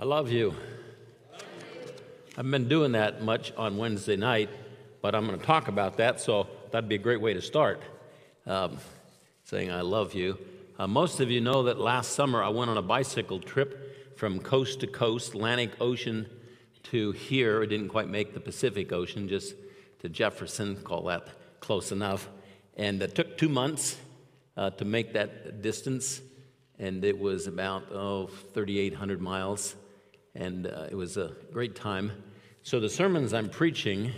I love you. I've been doing that much on Wednesday night, but I'm going to talk about that, so that'd be a great way to start, um, saying I love you. Uh, most of you know that last summer I went on a bicycle trip from coast to coast, Atlantic Ocean to here. I didn't quite make the Pacific Ocean, just to Jefferson, call that close enough. And it took two months uh, to make that distance, and it was about, oh, 3,800 miles and uh, it was a great time. So the sermons I'm preaching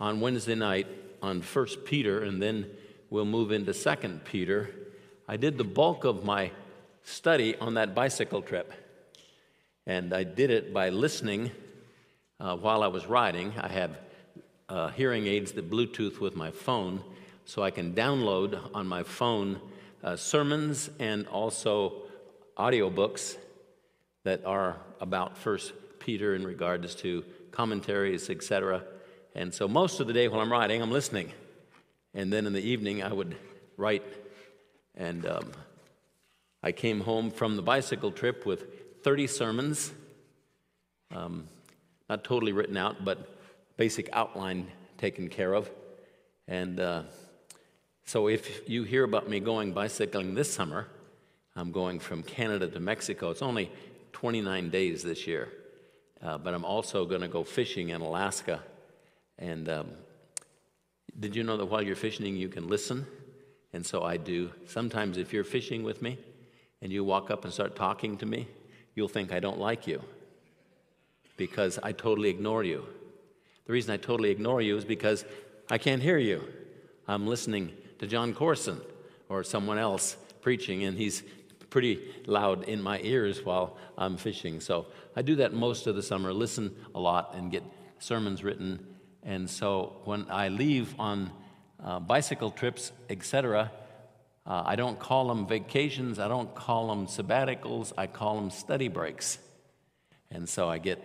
on Wednesday night on First Peter, and then we'll move into Second Peter. I did the bulk of my study on that bicycle trip, and I did it by listening uh, while I was riding. I have uh, hearing aids that Bluetooth with my phone, so I can download on my phone uh, sermons and also audiobooks that are about First Peter in regards to commentaries, etc. And so most of the day while I'm writing, I'm listening. And then in the evening, I would write. And um, I came home from the bicycle trip with 30 sermons, um, not totally written out, but basic outline taken care of. And uh, so if you hear about me going bicycling this summer, I'm going from Canada to Mexico. It's only 29 days this year. Uh, but I'm also going to go fishing in Alaska. And um, did you know that while you're fishing, you can listen? And so I do. Sometimes, if you're fishing with me and you walk up and start talking to me, you'll think I don't like you because I totally ignore you. The reason I totally ignore you is because I can't hear you. I'm listening to John Courson or someone else preaching, and he's pretty loud in my ears while I'm fishing. So I do that most of the summer, listen a lot and get sermons written. And so when I leave on uh, bicycle trips, etc., uh, I don't call them vacations, I don't call them sabbaticals, I call them study breaks. And so I get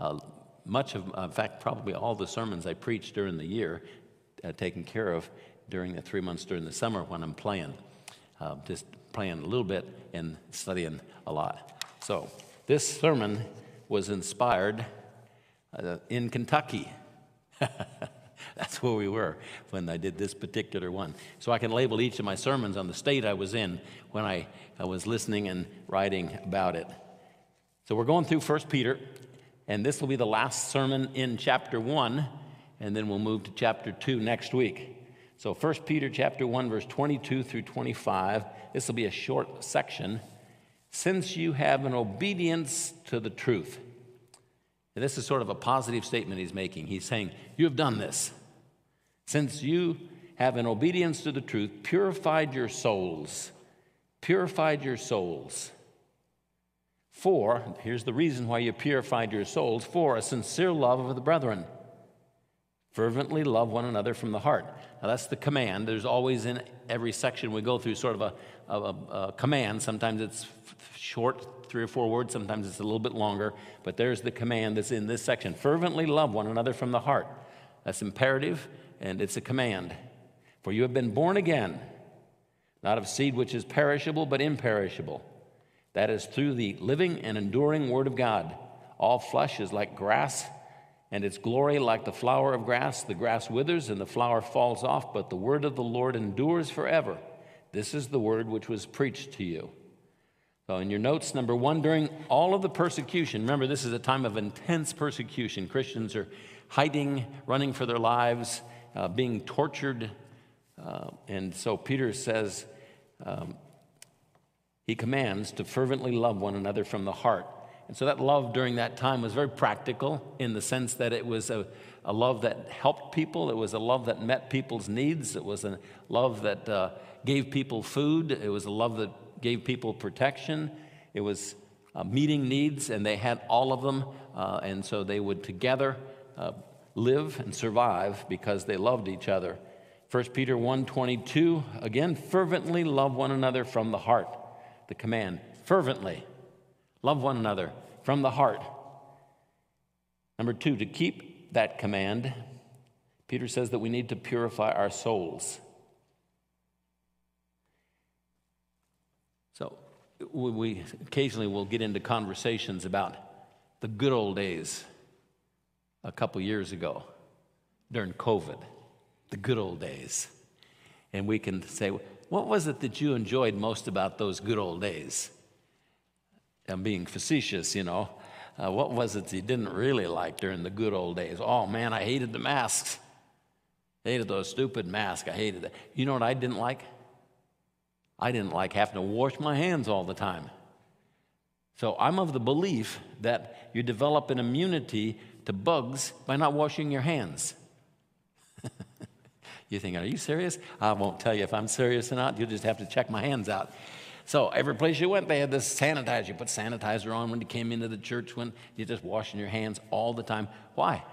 uh, much of, in fact, probably all the sermons I preach during the year uh, taken care of during the three months during the summer when I'm playing. Uh, just playing a little bit and studying a lot. So, this sermon was inspired uh, in Kentucky. That's where we were when I did this particular one. So I can label each of my sermons on the state I was in when I, I was listening and writing about it. So we're going through 1 Peter, and this will be the last sermon in chapter 1, and then we'll move to chapter 2 next week. So 1 Peter chapter 1 verse 22 through 25, this will be a short section. Since you have an obedience to the truth. And this is sort of a positive statement he's making. He's saying, You have done this. Since you have an obedience to the truth, purified your souls, purified your souls. For, here's the reason why you purified your souls, for a sincere love of the brethren Fervently love one another from the heart. Now, that's the command. There's always in every section we go through sort of a, a, a command. Sometimes it's short, three or four words, sometimes it's a little bit longer, but there's the command that's in this section. Fervently love one another from the heart. That's imperative, and it's a command. For you have been born again, not of seed which is perishable, but imperishable. That is through the living and enduring Word of God. All flesh is like grass and its glory like the flower of grass. The grass withers and the flower falls off, but the word of the Lord endures forever. This is the word which was preached to you. So, in your notes, number one, during all of the persecution, remember this is a time of intense persecution. Christians are hiding, running for their lives, uh, being tortured. Uh, and so Peter says, um, he commands to fervently love one another from the heart. And so that love during that time was very practical in the sense that it was a, a love that helped people, it was a love that met people's needs, it was a love that uh, gave people food, it was a love that gave people protection, it was uh, meeting needs, and they had all of them. Uh, and so they would together uh, live and survive because they loved each other. 1 Peter 1:22 again fervently love one another from the heart. The command fervently Love one another from the heart. Number two, to keep that command, Peter says that we need to purify our souls. So, we occasionally will get into conversations about the good old days a couple years ago during COVID, the good old days. And we can say, what was it that you enjoyed most about those good old days? I'm being facetious, you know. Uh, what was it he didn't really like during the good old days? Oh man, I hated the masks. hated those stupid masks. I hated that. You know what I didn't like? I didn't like having to wash my hands all the time. So I'm of the belief that you develop an immunity to bugs by not washing your hands. you think, are you serious? I won't tell you if I'm serious or not. You'll just have to check my hands out. So every place you went, they had this sanitizer. You put sanitizer on when you came into the church, when you're just washing your hands all the time. Why?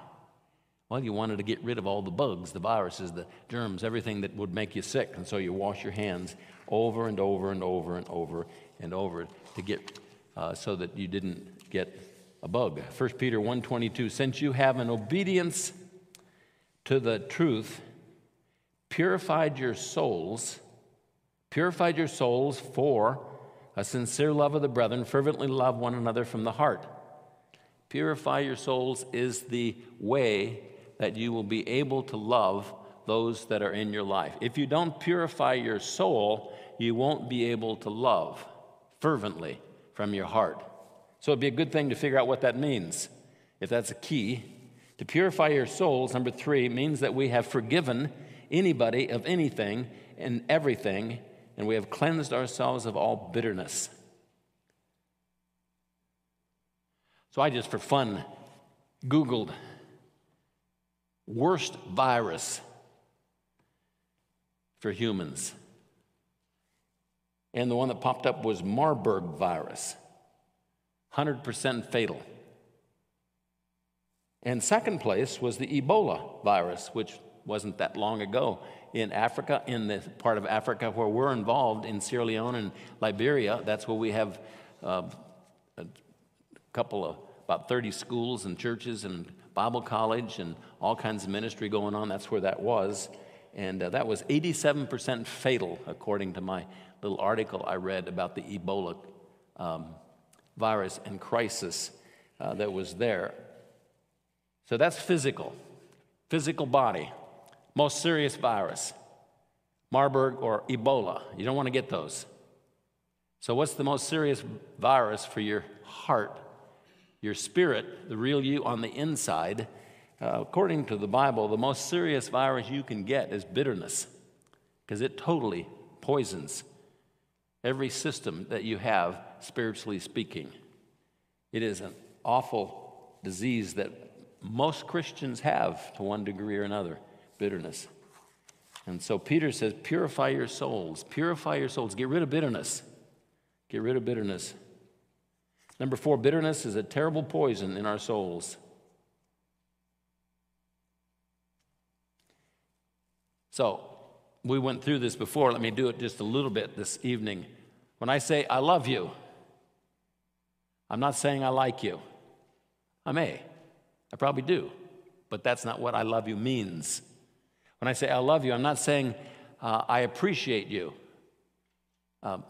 Well, you wanted to get rid of all the bugs, the viruses, the germs, everything that would make you sick. And so you wash your hands over and over and over and over and over to get uh, so that you didn't get a bug. 1 Peter 1:22 since you have an obedience to the truth purified your souls purified your souls for a sincere love of the brethren fervently love one another from the heart purify your souls is the way that you will be able to love those that are in your life if you don't purify your soul you won't be able to love fervently from your heart. So it'd be a good thing to figure out what that means, if that's a key. To purify your souls, number three, means that we have forgiven anybody of anything and everything, and we have cleansed ourselves of all bitterness. So I just, for fun, Googled worst virus for humans. And the one that popped up was Marburg virus, 100% fatal. And second place was the Ebola virus, which wasn't that long ago in Africa, in the part of Africa where we're involved in Sierra Leone and Liberia. That's where we have uh, a couple of about 30 schools and churches and Bible college and all kinds of ministry going on. That's where that was. And uh, that was 87% fatal, according to my little article I read about the Ebola um, virus and crisis uh, that was there. So that's physical, physical body. Most serious virus, Marburg or Ebola. You don't want to get those. So, what's the most serious virus for your heart, your spirit, the real you on the inside? Uh, according to the Bible, the most serious virus you can get is bitterness because it totally poisons every system that you have, spiritually speaking. It is an awful disease that most Christians have to one degree or another bitterness. And so Peter says, Purify your souls, purify your souls, get rid of bitterness. Get rid of bitterness. Number four, bitterness is a terrible poison in our souls. So, we went through this before. Let me do it just a little bit this evening. When I say, I love you, I'm not saying I like you. I may. I probably do. But that's not what I love you means. When I say I love you, I'm not saying uh, I appreciate you. Um,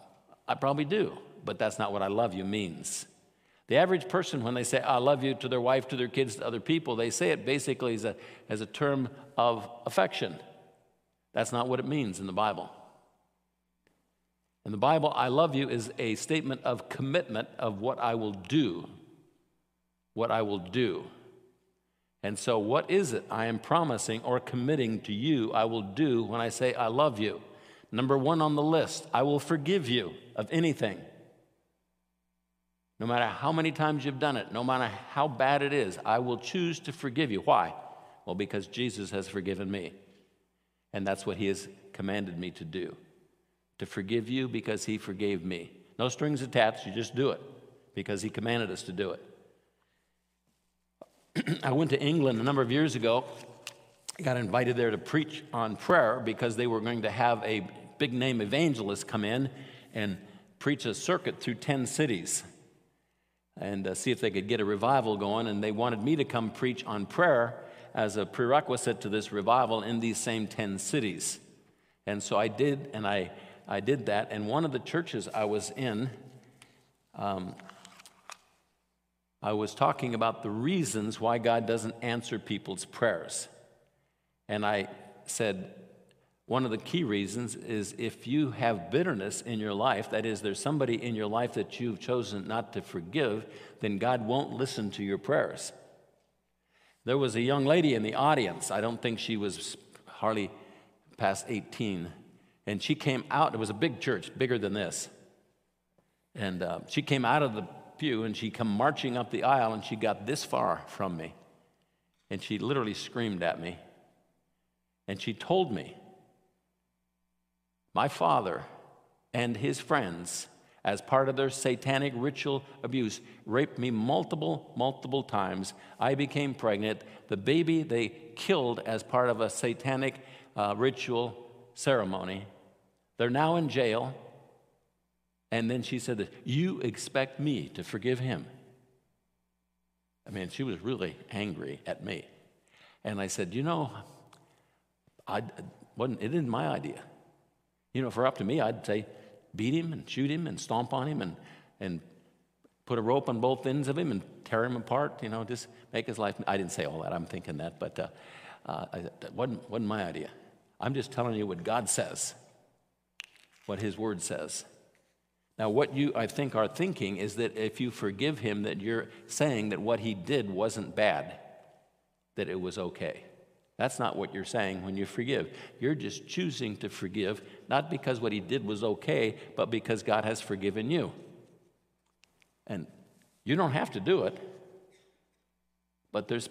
I probably do, but that's not what I love you means. The average person, when they say I love you to their wife, to their kids, to other people, they say it basically as a, as a term of affection. That's not what it means in the Bible. In the Bible, I love you is a statement of commitment of what I will do. What I will do. And so, what is it I am promising or committing to you I will do when I say I love you? Number one on the list, I will forgive you of anything. No matter how many times you've done it, no matter how bad it is, I will choose to forgive you. Why? Well, because Jesus has forgiven me. And that's what he has commanded me to do to forgive you because he forgave me. No strings attached, you just do it because he commanded us to do it. I went to England a number of years ago. I got invited there to preach on prayer because they were going to have a big name evangelist come in and preach a circuit through 10 cities and uh, see if they could get a revival going. And they wanted me to come preach on prayer as a prerequisite to this revival in these same 10 cities. And so I did, and I, I did that. And one of the churches I was in, um, I was talking about the reasons why God doesn't answer people's prayers. And I said, one of the key reasons is if you have bitterness in your life, that is, there's somebody in your life that you've chosen not to forgive, then God won't listen to your prayers. There was a young lady in the audience, I don't think she was hardly past 18, and she came out, it was a big church, bigger than this. And uh, she came out of the pew and she come marching up the aisle and she got this far from me. And she literally screamed at me. And she told me my father and his friends, as part of their satanic ritual abuse, raped me multiple, multiple times. I became pregnant. The baby they killed as part of a satanic uh, ritual ceremony. They're now in jail. And then she said that, You expect me to forgive him? I mean, she was really angry at me. And I said, You know, I, wasn't, it isn't my idea. You know, if it were up to me, I'd say, beat him and shoot him and stomp on him and, and put a rope on both ends of him and tear him apart, you know, just make his life. I didn't say all that, I'm thinking that, but uh, uh, that wasn't, wasn't my idea. I'm just telling you what God says, what his word says. Now, what you, I think, are thinking is that if you forgive him, that you're saying that what he did wasn't bad, that it was okay. That's not what you're saying when you forgive. You're just choosing to forgive, not because what he did was okay, but because God has forgiven you. And you don't have to do it, but there's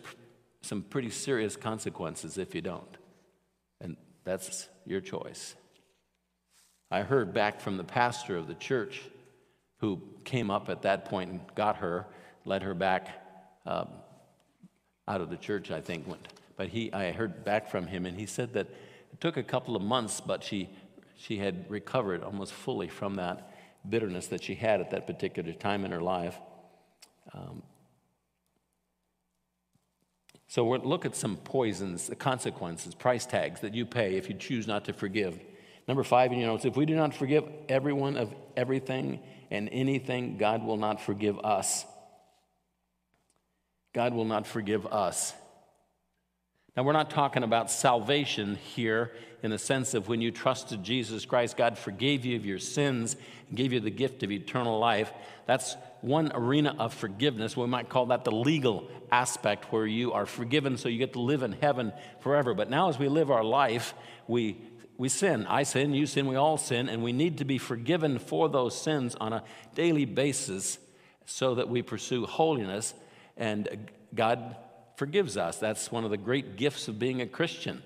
some pretty serious consequences if you don't. And that's your choice. I heard back from the pastor of the church who came up at that point and got her, led her back um, out of the church, I think, went but he, I heard back from him, and he said that it took a couple of months, but she, she had recovered almost fully from that bitterness that she had at that particular time in her life. Um, so we'll look at some poisons, the consequences, price tags that you pay if you choose not to forgive. Number five in your notes if we do not forgive everyone of everything and anything, God will not forgive us. God will not forgive us. Now, we're not talking about salvation here in the sense of when you trusted Jesus Christ, God forgave you of your sins and gave you the gift of eternal life. That's one arena of forgiveness. We might call that the legal aspect where you are forgiven so you get to live in heaven forever. But now, as we live our life, we, we sin. I sin, you sin, we all sin, and we need to be forgiven for those sins on a daily basis so that we pursue holiness. And God forgives us. That's one of the great gifts of being a Christian,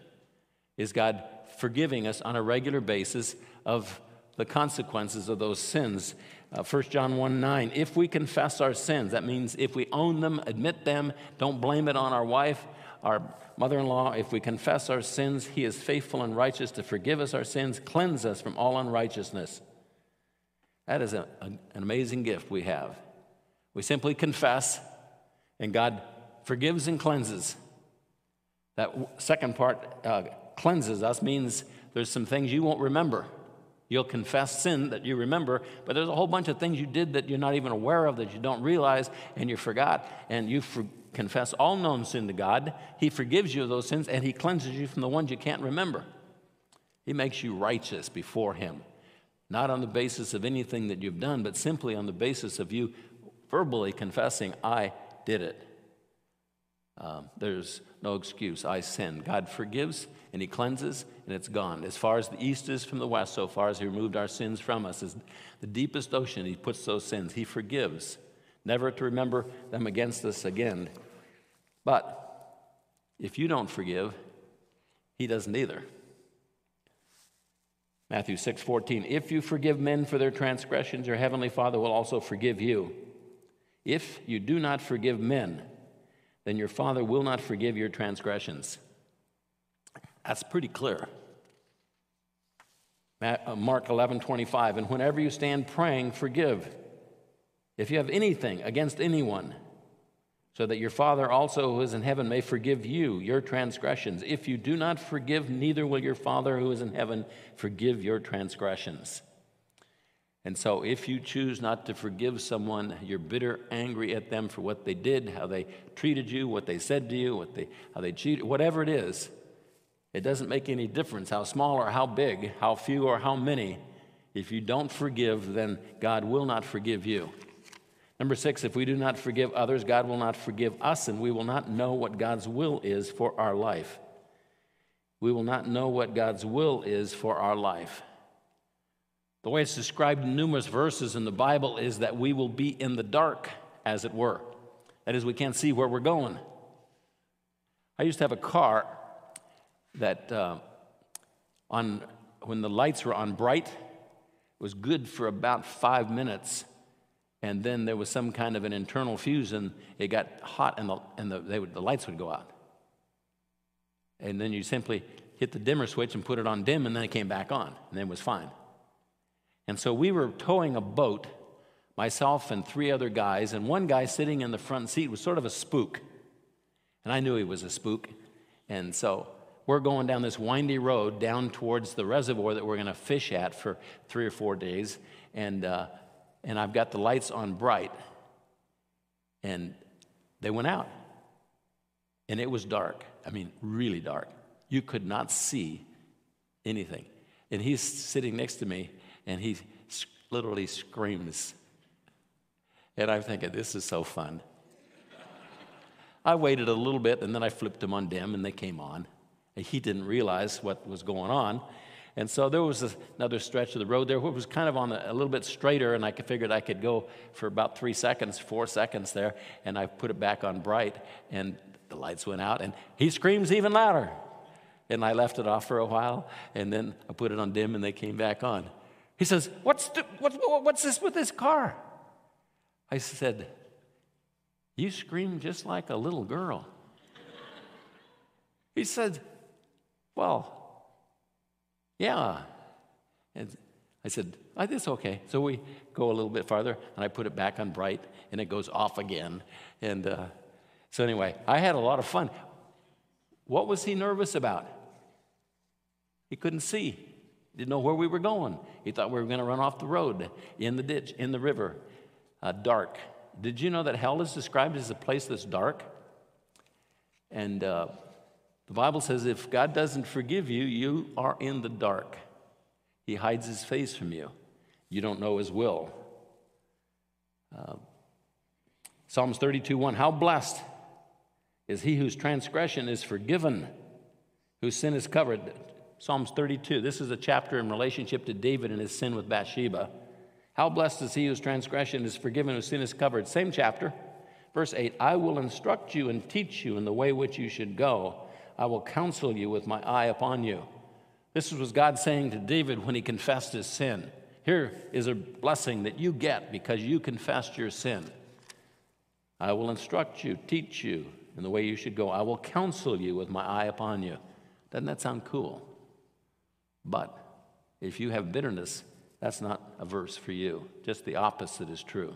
is God forgiving us on a regular basis of the consequences of those sins. Uh, 1 John 1 9, if we confess our sins, that means if we own them, admit them, don't blame it on our wife, our mother in law, if we confess our sins, he is faithful and righteous to forgive us our sins, cleanse us from all unrighteousness. That is a, a, an amazing gift we have. We simply confess, and God forgives and cleanses. That second part, uh, cleanses us, means there's some things you won't remember. You'll confess sin that you remember, but there's a whole bunch of things you did that you're not even aware of, that you don't realize, and you forgot, and you for- confess all known sin to God. He forgives you of those sins, and He cleanses you from the ones you can't remember. He makes you righteous before Him, not on the basis of anything that you've done, but simply on the basis of you verbally confessing, I did it. Um, there's no excuse. I sinned. God forgives and He cleanses, and it's gone. As far as the east is from the west, so far as He removed our sins from us, is the deepest ocean. He puts those sins. He forgives, never to remember them against us again. But if you don't forgive, He doesn't either. Matthew 6 14. If you forgive men for their transgressions, your heavenly Father will also forgive you. If you do not forgive men, then your Father will not forgive your transgressions. That's pretty clear. Uh, Mark 11, 25. And whenever you stand praying, forgive if you have anything against anyone, so that your Father also who is in heaven may forgive you your transgressions. If you do not forgive, neither will your Father who is in heaven forgive your transgressions. And so, if you choose not to forgive someone, you're bitter, angry at them for what they did, how they treated you, what they said to you, what they, how they cheated, whatever it is, it doesn't make any difference how small or how big, how few or how many. If you don't forgive, then God will not forgive you. Number six, if we do not forgive others, God will not forgive us, and we will not know what God's will is for our life. We will not know what God's will is for our life. The way it's described in numerous verses in the Bible is that we will be in the dark, as it were. That is, we can't see where we're going. I used to have a car that, uh, on, when the lights were on bright, was good for about five minutes. And then there was some kind of an internal fuse, and it got hot, and the, and the, would, the lights would go out. And then you simply hit the dimmer switch and put it on dim, and then it came back on, and then it was fine. And so we were towing a boat, myself and three other guys, and one guy sitting in the front seat was sort of a spook. And I knew he was a spook. And so we're going down this windy road down towards the reservoir that we're going to fish at for three or four days. And, uh, and I've got the lights on bright. And they went out. And it was dark. I mean, really dark. You could not see anything. And he's sitting next to me, and he literally screams. And I'm thinking, this is so fun. I waited a little bit and then I flipped them on dim and they came on. And he didn't realize what was going on. And so there was another stretch of the road there which was kind of on a, a little bit straighter, and I figured I could go for about three seconds, four seconds there, and I put it back on bright, and the lights went out, and he screams even louder. And I left it off for a while, and then I put it on dim, and they came back on. He says, What's, the, what, what's this with this car? I said, You scream just like a little girl. he said, Well, yeah. And I said, think it's okay. So we go a little bit farther, and I put it back on bright, and it goes off again. And uh, so, anyway, I had a lot of fun. What was he nervous about? He couldn't see. Didn't know where we were going. He thought we were going to run off the road, in the ditch, in the river, uh, dark. Did you know that hell is described as a place that's dark? And uh, the Bible says if God doesn't forgive you, you are in the dark. He hides his face from you. You don't know his will. Uh, Psalms 32 1 How blessed is he whose transgression is forgiven, whose sin is covered. Psalms 32. This is a chapter in relationship to David and his sin with Bathsheba. How blessed is he whose transgression is forgiven, whose sin is covered. Same chapter. Verse 8 I will instruct you and teach you in the way which you should go. I will counsel you with my eye upon you. This was God saying to David when he confessed his sin. Here is a blessing that you get because you confessed your sin. I will instruct you, teach you in the way you should go. I will counsel you with my eye upon you. Doesn't that sound cool? But if you have bitterness, that's not a verse for you. Just the opposite is true.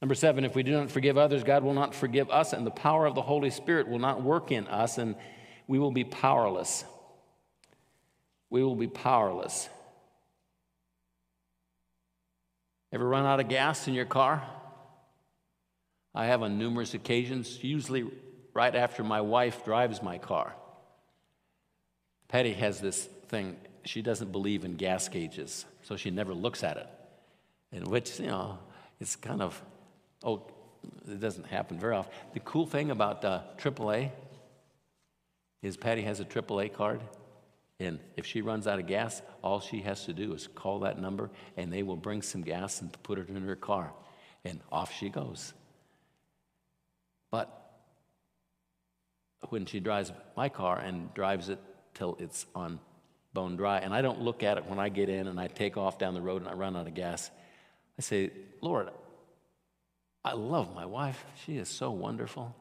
Number seven, if we do not forgive others, God will not forgive us, and the power of the Holy Spirit will not work in us, and we will be powerless. We will be powerless. Ever run out of gas in your car? I have on numerous occasions, usually right after my wife drives my car. Patty has this thing, she doesn't believe in gas gauges, so she never looks at it. In which, you know, it's kind of, oh, it doesn't happen very often. The cool thing about uh, AAA is Patty has a AAA card, and if she runs out of gas, all she has to do is call that number, and they will bring some gas and put it in her car, and off she goes. But when she drives my car and drives it till it's on bone dry. And I don't look at it when I get in and I take off down the road and I run out of gas. I say, Lord, I love my wife. She is so wonderful.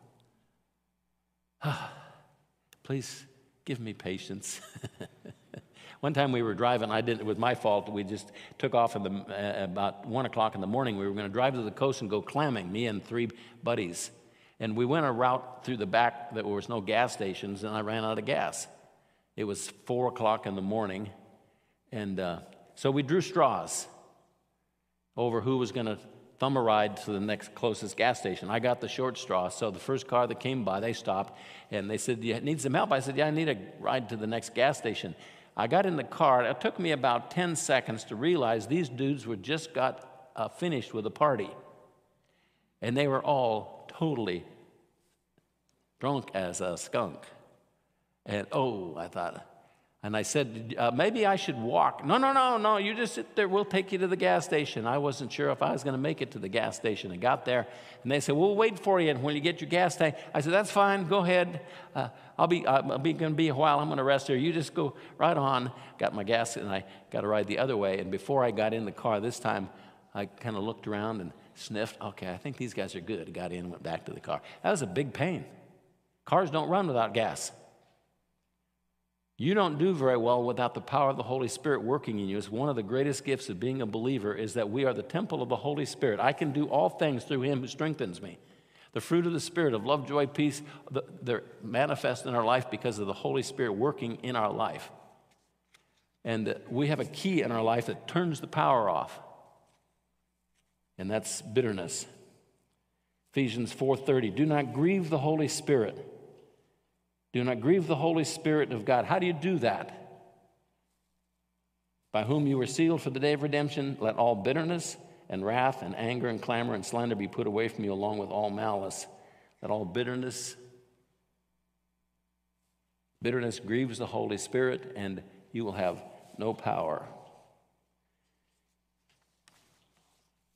Please give me patience. One time we were driving, I didn't, it was my fault. We just took off in the, uh, about one o'clock in the morning. We were going to drive to the coast and go clamming, me and three buddies. And we went a route through the back that there was no gas stations, and I ran out of gas. It was four o'clock in the morning. And uh, so we drew straws. over who was going to thumb a ride to the next closest gas station. I got the short straw, so the first car that came by, they stopped and they said, You need some help? I said, Yeah, I need a ride to the next gas station. I got in the car. It took me about 10 seconds to realize these dudes were just got uh, finished with a party. And they were all totally drunk as a skunk. And oh, I thought, and I said, uh, maybe I should walk. No, no, no, no, you just sit there. We'll take you to the gas station. I wasn't sure if I was going to make it to the gas station. I got there, and they said, we'll wait for you. And when you get your gas tank, I said, that's fine. Go ahead. Uh, I'll be, I'll be going to be a while. I'm going to rest here. You just go right on. Got my gas, and I got to ride the other way. And before I got in the car this time, I kind of looked around and sniffed. Okay, I think these guys are good. Got in, went back to the car. That was a big pain. Cars don't run without gas. You don't do very well without the power of the Holy Spirit working in you. It's one of the greatest gifts of being a believer is that we are the temple of the Holy Spirit. I can do all things through him who strengthens me. The fruit of the Spirit of love, joy, peace, they're manifest in our life because of the Holy Spirit working in our life. And we have a key in our life that turns the power off. And that's bitterness. Ephesians 4:30, do not grieve the Holy Spirit do not grieve the Holy Spirit of God. How do you do that? By whom you were sealed for the day of redemption, let all bitterness and wrath and anger and clamor and slander be put away from you along with all malice. Let all bitterness bitterness grieves the Holy Spirit and you will have no power.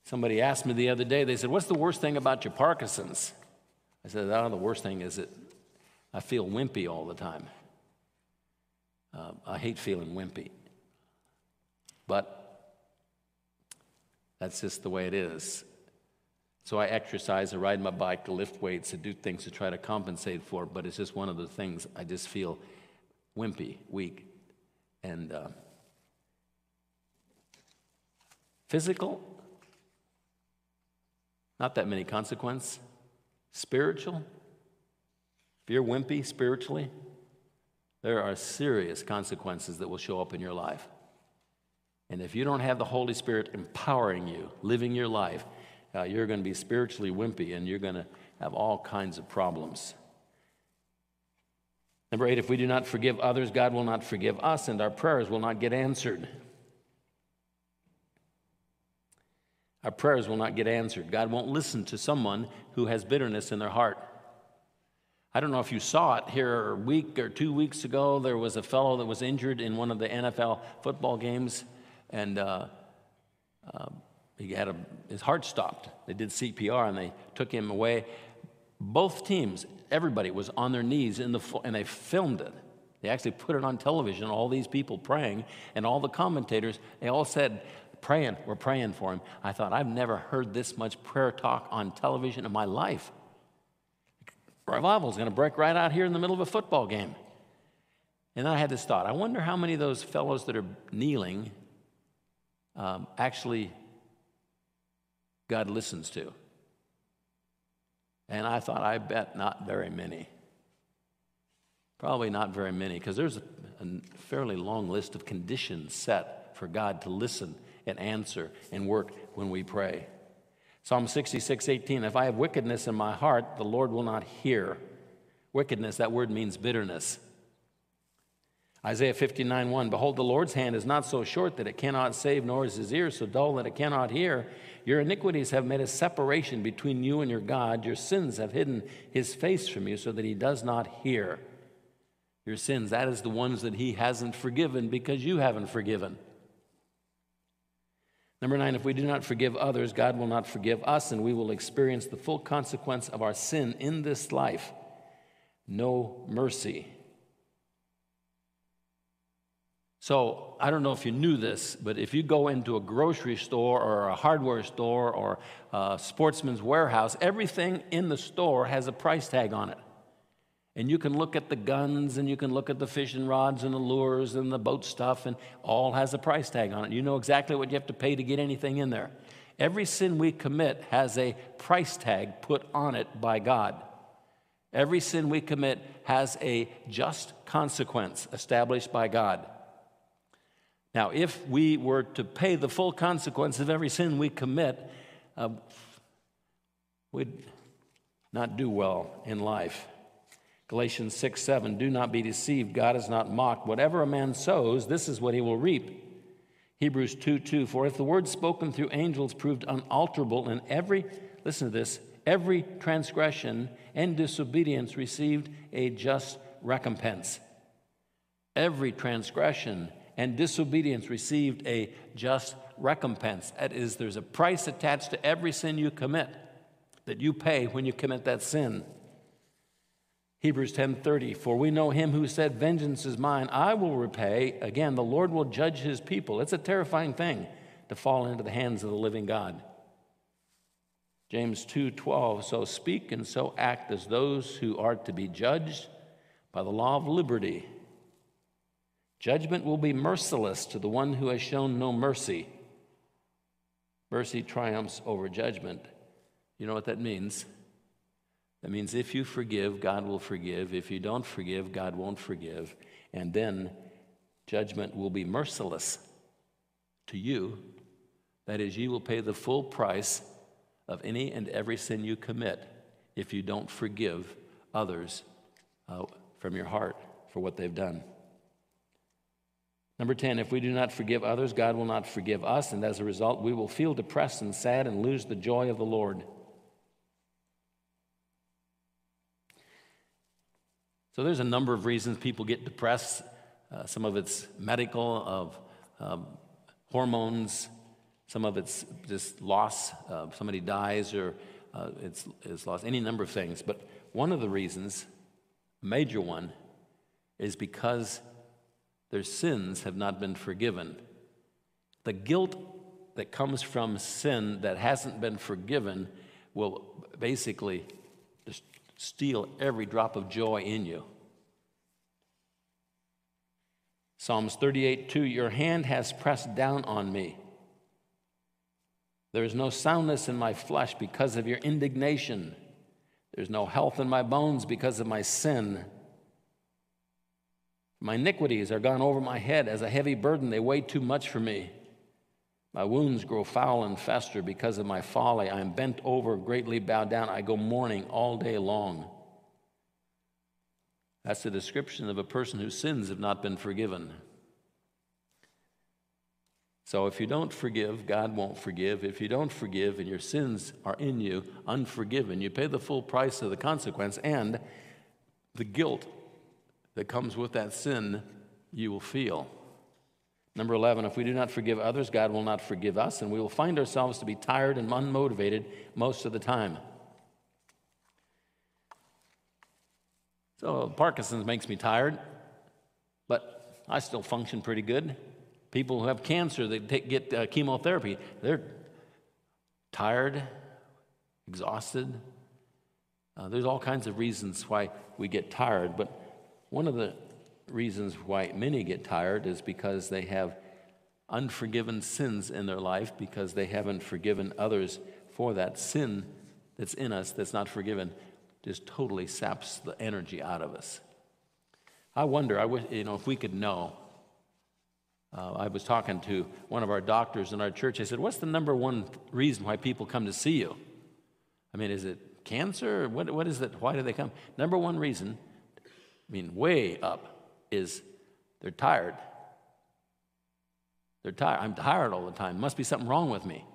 Somebody asked me the other day, they said, What's the worst thing about your Parkinson's? I said, Oh, the worst thing is that I feel wimpy all the time. Uh, I hate feeling wimpy. But that's just the way it is. So I exercise, I ride my bike, to lift weights, I do things to try to compensate for it, but it's just one of the things I just feel wimpy, weak. And uh, physical, not that many consequence. Spiritual, if you're wimpy spiritually, there are serious consequences that will show up in your life. And if you don't have the Holy Spirit empowering you, living your life, uh, you're going to be spiritually wimpy and you're going to have all kinds of problems. Number eight, if we do not forgive others, God will not forgive us and our prayers will not get answered. Our prayers will not get answered. God won't listen to someone who has bitterness in their heart. I don't know if you saw it here a week or two weeks ago. There was a fellow that was injured in one of the NFL football games, and uh, uh, he had a, his heart stopped. They did CPR and they took him away. Both teams, everybody was on their knees in the and they filmed it. They actually put it on television. All these people praying, and all the commentators, they all said, "Praying, we're praying for him." I thought I've never heard this much prayer talk on television in my life. Revival is going to break right out here in the middle of a football game. And then I had this thought I wonder how many of those fellows that are kneeling um, actually God listens to. And I thought, I bet not very many. Probably not very many, because there's a, a fairly long list of conditions set for God to listen and answer and work when we pray. Psalm 66, 18, if I have wickedness in my heart, the Lord will not hear. Wickedness, that word means bitterness. Isaiah 59, 1, behold, the Lord's hand is not so short that it cannot save, nor is his ear so dull that it cannot hear. Your iniquities have made a separation between you and your God. Your sins have hidden his face from you so that he does not hear. Your sins, that is the ones that he hasn't forgiven because you haven't forgiven. Number nine, if we do not forgive others, God will not forgive us, and we will experience the full consequence of our sin in this life no mercy. So, I don't know if you knew this, but if you go into a grocery store or a hardware store or a sportsman's warehouse, everything in the store has a price tag on it. And you can look at the guns and you can look at the fishing rods and the lures and the boat stuff, and all has a price tag on it. You know exactly what you have to pay to get anything in there. Every sin we commit has a price tag put on it by God. Every sin we commit has a just consequence established by God. Now, if we were to pay the full consequence of every sin we commit, uh, we'd not do well in life. Galatians 6 7, do not be deceived. God is not mocked. Whatever a man sows, this is what he will reap. Hebrews 2 2, for if the word spoken through angels proved unalterable, and every, listen to this, every transgression and disobedience received a just recompense. Every transgression and disobedience received a just recompense. That is, there's a price attached to every sin you commit that you pay when you commit that sin. Hebrews 10:30 For we know him who said vengeance is mine I will repay again the Lord will judge his people. It's a terrifying thing to fall into the hands of the living God. James 2:12 So speak and so act as those who are to be judged by the law of liberty. Judgment will be merciless to the one who has shown no mercy. Mercy triumphs over judgment. You know what that means that means if you forgive, God will forgive. If you don't forgive, God won't forgive. And then judgment will be merciless to you. That is, you will pay the full price of any and every sin you commit if you don't forgive others uh, from your heart for what they've done. Number 10, if we do not forgive others, God will not forgive us, and as a result, we will feel depressed and sad and lose the joy of the Lord. So there's a number of reasons people get depressed. Uh, some of it's medical, of um, hormones. Some of it's just loss. Uh, somebody dies or uh, it's, it's lost. Any number of things. But one of the reasons, major one, is because their sins have not been forgiven. The guilt that comes from sin that hasn't been forgiven will basically just steal every drop of joy in you. Psalms 38 2 Your hand has pressed down on me. There is no soundness in my flesh because of your indignation. There's no health in my bones because of my sin. My iniquities are gone over my head as a heavy burden. They weigh too much for me. My wounds grow foul and fester because of my folly. I am bent over, greatly bowed down. I go mourning all day long. That's the description of a person whose sins have not been forgiven. So if you don't forgive, God won't forgive. If you don't forgive and your sins are in you unforgiven, you pay the full price of the consequence and the guilt that comes with that sin you will feel. Number 11, if we do not forgive others, God will not forgive us, and we will find ourselves to be tired and unmotivated most of the time. So, Parkinson's makes me tired, but I still function pretty good. People who have cancer that take, get uh, chemotherapy, they're tired, exhausted. Uh, there's all kinds of reasons why we get tired, but one of the reasons why many get tired is because they have unforgiven sins in their life because they haven't forgiven others for that sin that's in us that's not forgiven just totally saps the energy out of us. I wonder i wish you know if we could know. Uh, i was talking to one of our doctors in our church. I said what's the number one reason why people come to see you? I mean is it cancer? What, what is it? Why do they come? Number one reason i mean way up is they're tired. They're tired. I'm tired all the time. Must be something wrong with me.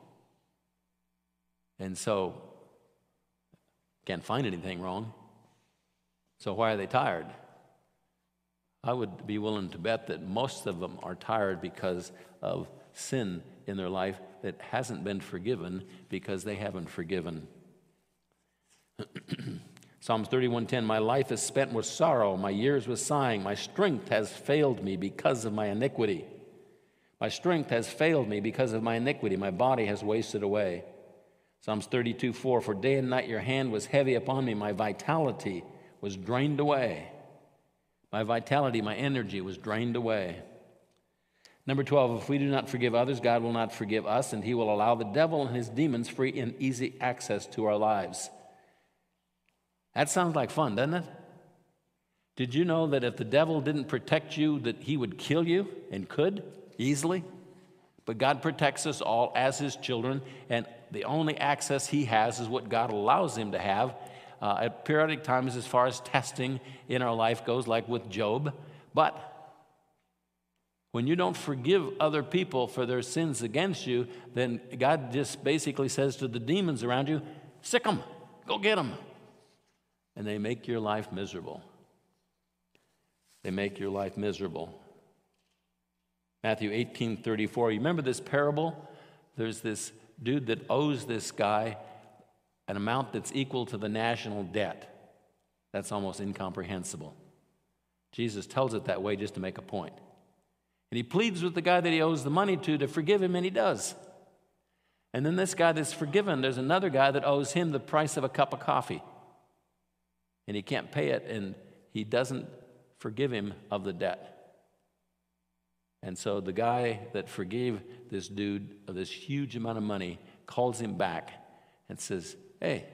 And so, can't find anything wrong. So, why are they tired? I would be willing to bet that most of them are tired because of sin in their life that hasn't been forgiven because they haven't forgiven. Psalms 31:10 My life is spent with sorrow, my years with sighing, my strength has failed me because of my iniquity. My strength has failed me because of my iniquity, my body has wasted away. Psalms 32:4 For day and night your hand was heavy upon me, my vitality was drained away. My vitality, my energy was drained away. Number 12, if we do not forgive others, God will not forgive us, and He will allow the devil and his demons free and easy access to our lives. That sounds like fun, doesn't it? Did you know that if the devil didn't protect you, that he would kill you and could? easily. But God protects us all as His children, and the only access He has is what God allows Him to have uh, at periodic times as far as testing in our life goes, like with Job. But when you don't forgive other people for their sins against you, then God just basically says to the demons around you, Sick them, go get them. And they make your life miserable. They make your life miserable. Matthew 18 34. You remember this parable? There's this dude that owes this guy an amount that's equal to the national debt. That's almost incomprehensible. Jesus tells it that way just to make a point. And he pleads with the guy that he owes the money to to forgive him, and he does. And then this guy that's forgiven, there's another guy that owes him the price of a cup of coffee. And he can't pay it, and he doesn't forgive him of the debt. And so the guy that forgave this dude of this huge amount of money calls him back and says, Hey,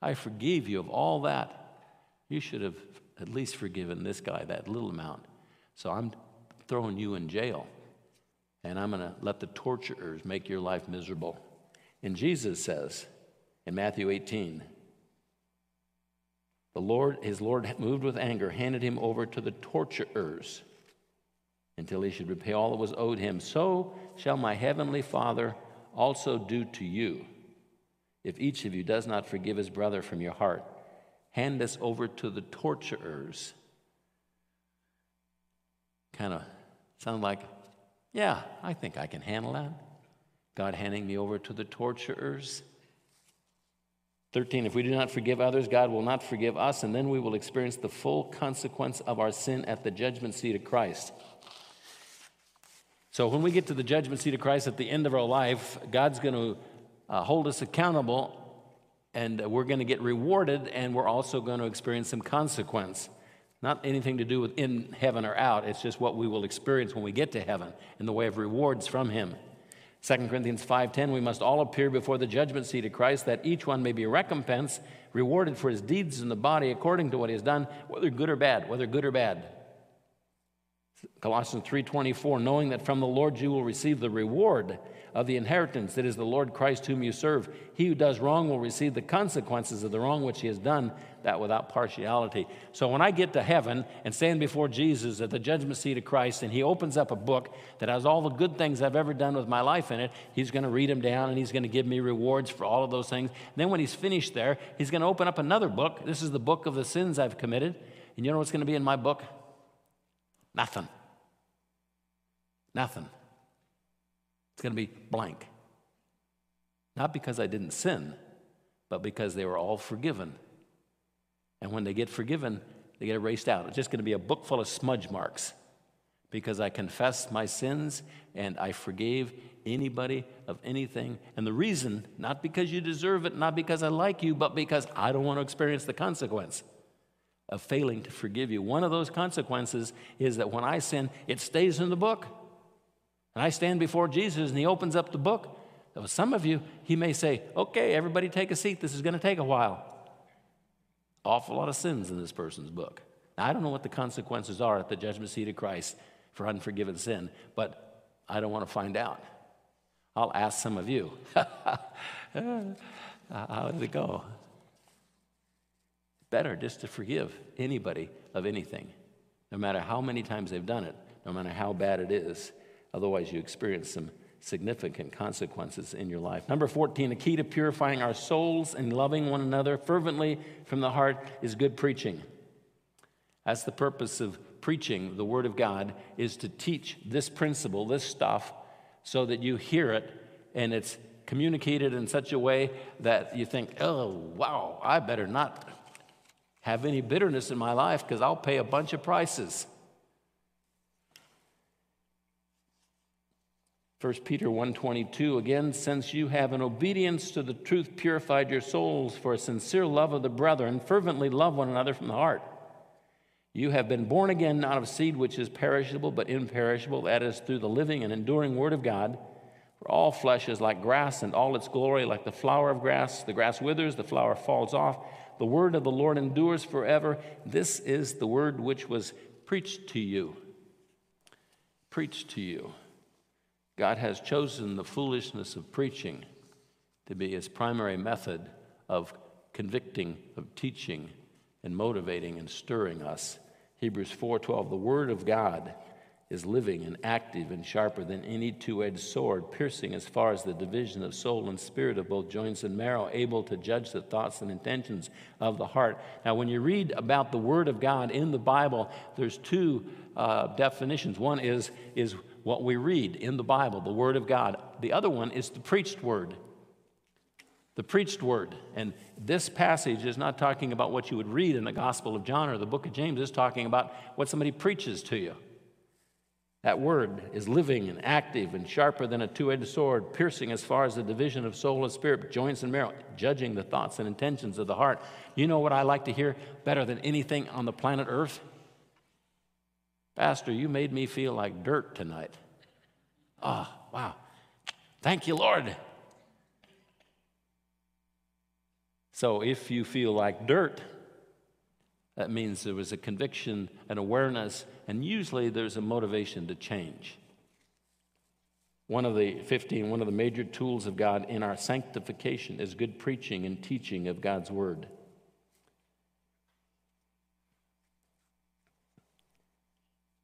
I forgave you of all that. You should have at least forgiven this guy that little amount. So I'm throwing you in jail, and I'm going to let the torturers make your life miserable. And Jesus says in Matthew 18, the Lord, his Lord, moved with anger, handed him over to the torturers until he should repay all that was owed him. So shall my heavenly Father also do to you if each of you does not forgive his brother from your heart. Hand us over to the torturers. Kind of sound like, yeah, I think I can handle that. God handing me over to the torturers. 13, if we do not forgive others, God will not forgive us, and then we will experience the full consequence of our sin at the judgment seat of Christ. So when we get to the judgment seat of Christ at the end of our life, God's going to uh, hold us accountable, and we're going to get rewarded, and we're also going to experience some consequence. Not anything to do with in heaven or out, it's just what we will experience when we get to heaven in the way of rewards from Him. 2 Corinthians 5:10 we must all appear before the judgment seat of Christ that each one may be recompensed rewarded for his deeds in the body according to what he has done whether good or bad whether good or bad Colossians 3:24 knowing that from the Lord you will receive the reward of the inheritance that is the Lord Christ whom you serve. He who does wrong will receive the consequences of the wrong which he has done, that without partiality. So when I get to heaven and stand before Jesus at the judgment seat of Christ, and he opens up a book that has all the good things I've ever done with my life in it, he's going to read them down and he's going to give me rewards for all of those things. And then when he's finished there, he's going to open up another book. This is the book of the sins I've committed. And you know what's going to be in my book? Nothing. Nothing. It's going to be blank. Not because I didn't sin, but because they were all forgiven. And when they get forgiven, they get erased out. It's just going to be a book full of smudge marks because I confessed my sins and I forgave anybody of anything. And the reason, not because you deserve it, not because I like you, but because I don't want to experience the consequence of failing to forgive you. One of those consequences is that when I sin, it stays in the book. And I stand before Jesus and he opens up the book. Now, Some of you, he may say, Okay, everybody take a seat. This is going to take a while. Awful lot of sins in this person's book. Now, I don't know what the consequences are at the judgment seat of Christ for unforgiven sin, but I don't want to find out. I'll ask some of you. How did it go? Better just to forgive anybody of anything, no matter how many times they've done it, no matter how bad it is. Otherwise, you experience some significant consequences in your life. Number 14, a key to purifying our souls and loving one another fervently from the heart is good preaching. That's the purpose of preaching the Word of God, is to teach this principle, this stuff, so that you hear it and it's communicated in such a way that you think, oh, wow, I better not have any bitterness in my life because I'll pay a bunch of prices. 1 Peter 1:22 again since you have in obedience to the truth purified your souls for a sincere love of the brethren fervently love one another from the heart. You have been born again not of seed which is perishable but imperishable that is through the living and enduring word of God. For all flesh is like grass and all its glory like the flower of grass. The grass withers the flower falls off the word of the Lord endures forever. This is the word which was preached to you. Preached to you. God has chosen the foolishness of preaching to be his primary method of convicting, of teaching, and motivating and stirring us. Hebrews 4:12 The word of God is living and active and sharper than any two-edged sword, piercing as far as the division of soul and spirit of both joints and marrow, able to judge the thoughts and intentions of the heart. Now, when you read about the Word of God in the Bible, there's two uh, definitions. One is is what we read in the Bible, the Word of God. The other one is the preached Word. The preached Word. And this passage is not talking about what you would read in the Gospel of John or the book of James, it's talking about what somebody preaches to you. That word is living and active and sharper than a two edged sword, piercing as far as the division of soul and spirit, joints and marrow, judging the thoughts and intentions of the heart. You know what I like to hear better than anything on the planet Earth? Pastor, you made me feel like dirt tonight. Ah, oh, wow. Thank you, Lord. So if you feel like dirt, that means there was a conviction, an awareness, and usually there's a motivation to change. One of the 15, one of the major tools of God in our sanctification is good preaching and teaching of God's word.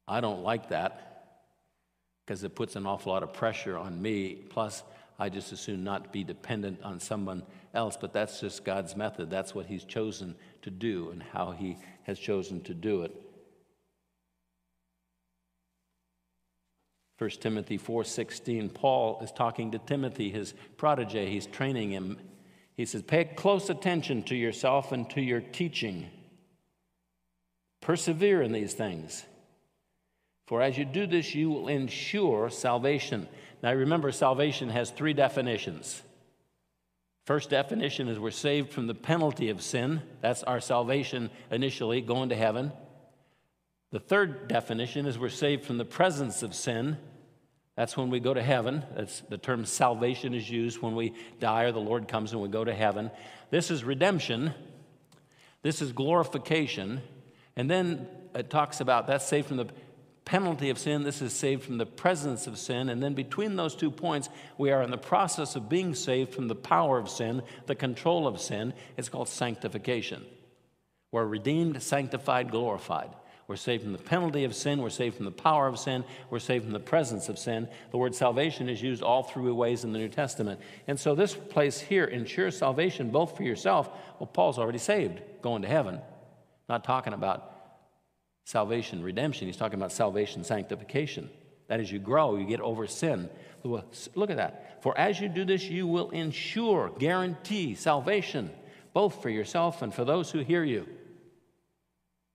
I don't like that because it puts an awful lot of pressure on me. Plus, I just assume not be dependent on someone else, but that's just God's method. That's what He's chosen to do and how He has chosen to do it. 1 Timothy 4:16 Paul is talking to Timothy his protege he's training him he says pay close attention to yourself and to your teaching persevere in these things for as you do this, you will ensure salvation. Now remember, salvation has three definitions. First definition is we're saved from the penalty of sin. That's our salvation initially, going to heaven. The third definition is we're saved from the presence of sin. That's when we go to heaven. That's the term salvation is used when we die or the Lord comes and we go to heaven. This is redemption. This is glorification. And then it talks about that's saved from the penalty of sin, this is saved from the presence of sin. And then between those two points, we are in the process of being saved from the power of sin, the control of sin. It's called sanctification. We're redeemed, sanctified, glorified. We're saved from the penalty of sin. We're saved from the power of sin. We're saved from the presence of sin. The word salvation is used all three ways in the New Testament. And so this place here ensures salvation both for yourself. Well, Paul's already saved, going to heaven. Not talking about salvation, redemption. He's talking about salvation, sanctification. That as you grow, you get over sin. Look at that. For as you do this, you will ensure, guarantee salvation, both for yourself and for those who hear you.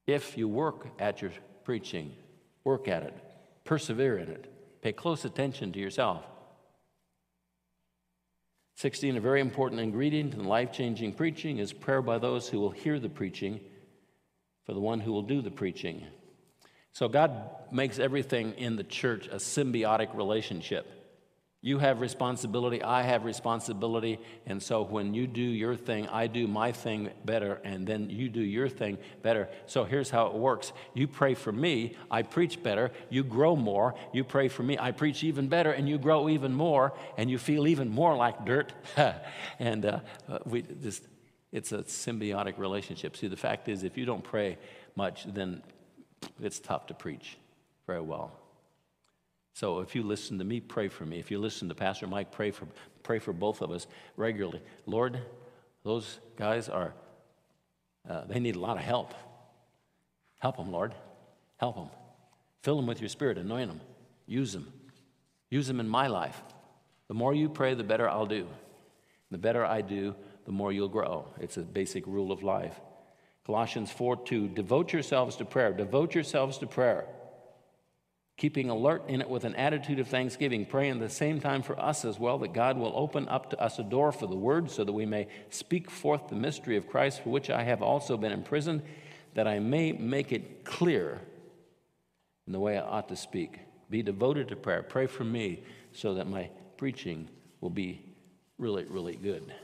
If you work at your preaching, work at it, persevere in it, pay close attention to yourself. 16, a very important ingredient in life changing preaching is prayer by those who will hear the preaching for the one who will do the preaching. So God makes everything in the church a symbiotic relationship. You have responsibility, I have responsibility, and so when you do your thing, I do my thing better, and then you do your thing better. So here's how it works you pray for me, I preach better, you grow more, you pray for me, I preach even better, and you grow even more, and you feel even more like dirt. and uh, we just it's a symbiotic relationship. See, the fact is, if you don't pray much, then it's tough to preach very well. So if you listen to me, pray for me. If you listen to Pastor Mike, pray for, pray for both of us regularly. Lord, those guys are, uh, they need a lot of help. Help them, Lord. Help them. Fill them with your spirit, anoint them, use them. Use them in my life. The more you pray, the better I'll do. The better I do, the more you'll grow. It's a basic rule of life. Colossians 4 2, devote yourselves to prayer. Devote yourselves to prayer. Keeping alert in it with an attitude of thanksgiving, praying at the same time for us as well, that God will open up to us a door for the word so that we may speak forth the mystery of Christ, for which I have also been imprisoned, that I may make it clear in the way I ought to speak. Be devoted to prayer. Pray for me so that my preaching will be really, really good.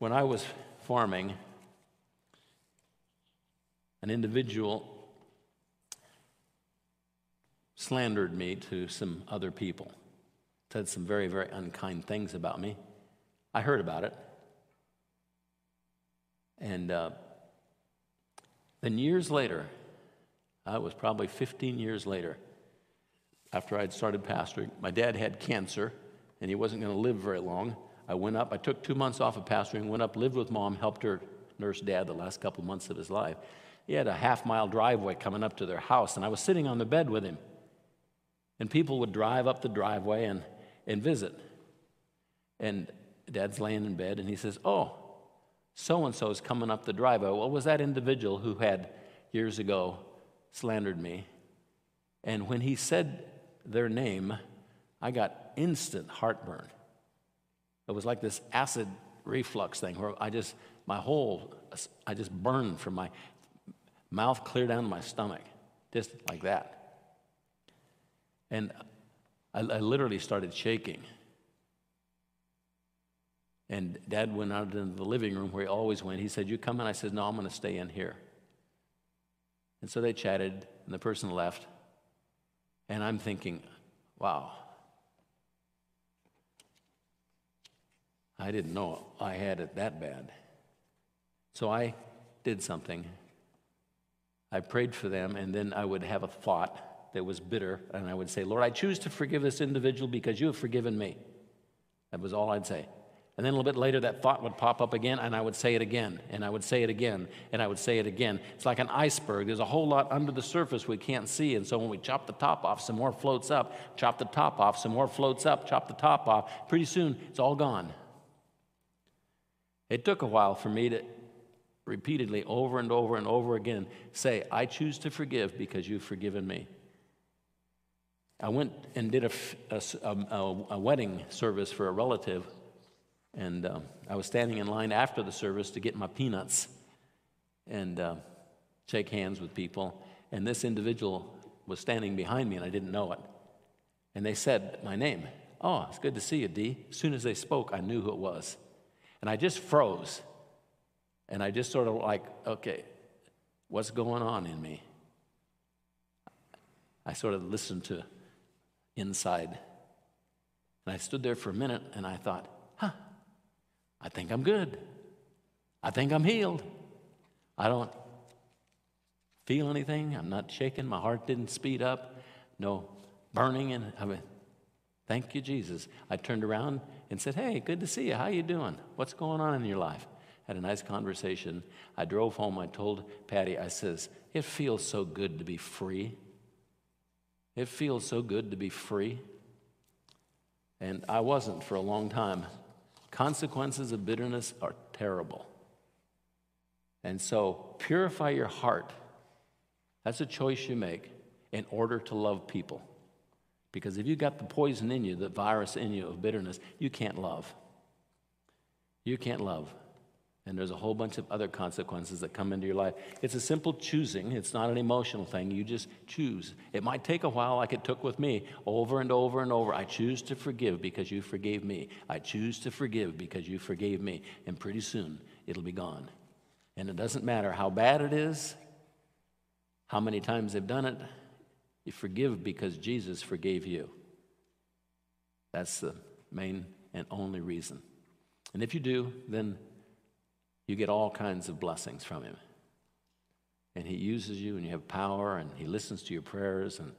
When I was farming, an individual slandered me to some other people. said some very, very unkind things about me. I heard about it. And uh, then years later, uh, it was probably 15 years later, after I'd started pastoring, my dad had cancer and he wasn't going to live very long. I went up, I took two months off of pastoring, went up, lived with mom, helped her nurse dad the last couple months of his life. He had a half mile driveway coming up to their house, and I was sitting on the bed with him. And people would drive up the driveway and, and visit. And dad's laying in bed, and he says, Oh, so and so is coming up the driveway. Well, was that individual who had years ago slandered me. And when he said their name, I got instant heartburn. It was like this acid reflux thing where I just, my whole, I just burned from my mouth clear down to my stomach, just like that. And I, I literally started shaking. And dad went out into the living room where he always went. He said, You come in? I said, No, I'm going to stay in here. And so they chatted, and the person left. And I'm thinking, wow, I didn't know I had it that bad. So I did something. I prayed for them, and then I would have a thought that was bitter, and I would say, Lord, I choose to forgive this individual because you have forgiven me. That was all I'd say. And then a little bit later, that thought would pop up again, and I would say it again, and I would say it again, and I would say it again. It's like an iceberg. There's a whole lot under the surface we can't see. And so when we chop the top off, some more floats up. Chop the top off, some more floats up. Chop the top off. Pretty soon, it's all gone. It took a while for me to repeatedly, over and over and over again, say, I choose to forgive because you've forgiven me. I went and did a, a, a, a wedding service for a relative and uh, I was standing in line after the service to get my peanuts and uh, shake hands with people. And this individual was standing behind me, and I didn't know it. And they said my name. Oh, it's good to see you, Dee. As soon as they spoke, I knew who it was. And I just froze. And I just sort of like, okay, what's going on in me? I sort of listened to inside. And I stood there for a minute and I thought, huh, I think I'm good. I think I'm healed. I don't feel anything. I'm not shaking. My heart didn't speed up. No burning. And I mean, thank you, Jesus. I turned around and said, Hey, good to see you. How you doing? What's going on in your life? Had a nice conversation. I drove home. I told Patty, I says, It feels so good to be free. It feels so good to be free. And I wasn't for a long time. Consequences of bitterness are terrible. And so, purify your heart. That's a choice you make in order to love people. Because if you got the poison in you, the virus in you of bitterness, you can't love. You can't love. And there's a whole bunch of other consequences that come into your life. It's a simple choosing, it's not an emotional thing. You just choose. It might take a while, like it took with me, over and over and over. I choose to forgive because you forgave me. I choose to forgive because you forgave me. And pretty soon, it'll be gone. And it doesn't matter how bad it is, how many times they've done it, you forgive because Jesus forgave you. That's the main and only reason. And if you do, then you get all kinds of blessings from Him. And He uses you, and you have power, and He listens to your prayers, and,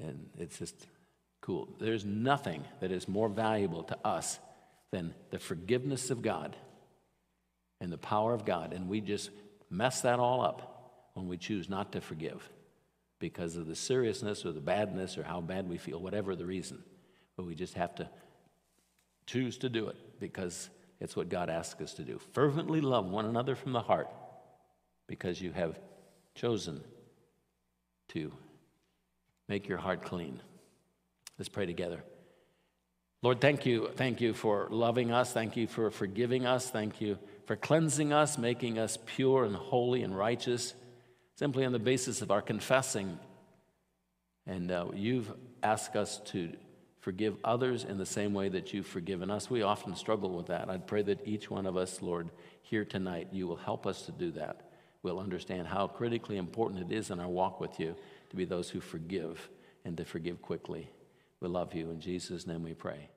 and it's just cool. There's nothing that is more valuable to us than the forgiveness of God and the power of God. And we just mess that all up when we choose not to forgive because of the seriousness or the badness or how bad we feel, whatever the reason. But we just have to choose to do it because it's what God asks us to do. Fervently love one another from the heart because you have chosen to make your heart clean. Let's pray together. Lord, thank you. Thank you for loving us. Thank you for forgiving us. Thank you for cleansing us, making us pure and holy and righteous, simply on the basis of our confessing. And uh, you've asked us to forgive others in the same way that you've forgiven us. We often struggle with that. I'd pray that each one of us, Lord, here tonight, you will help us to do that. We'll understand how critically important it is in our walk with you to be those who forgive and to forgive quickly. We love you. In Jesus' name we pray.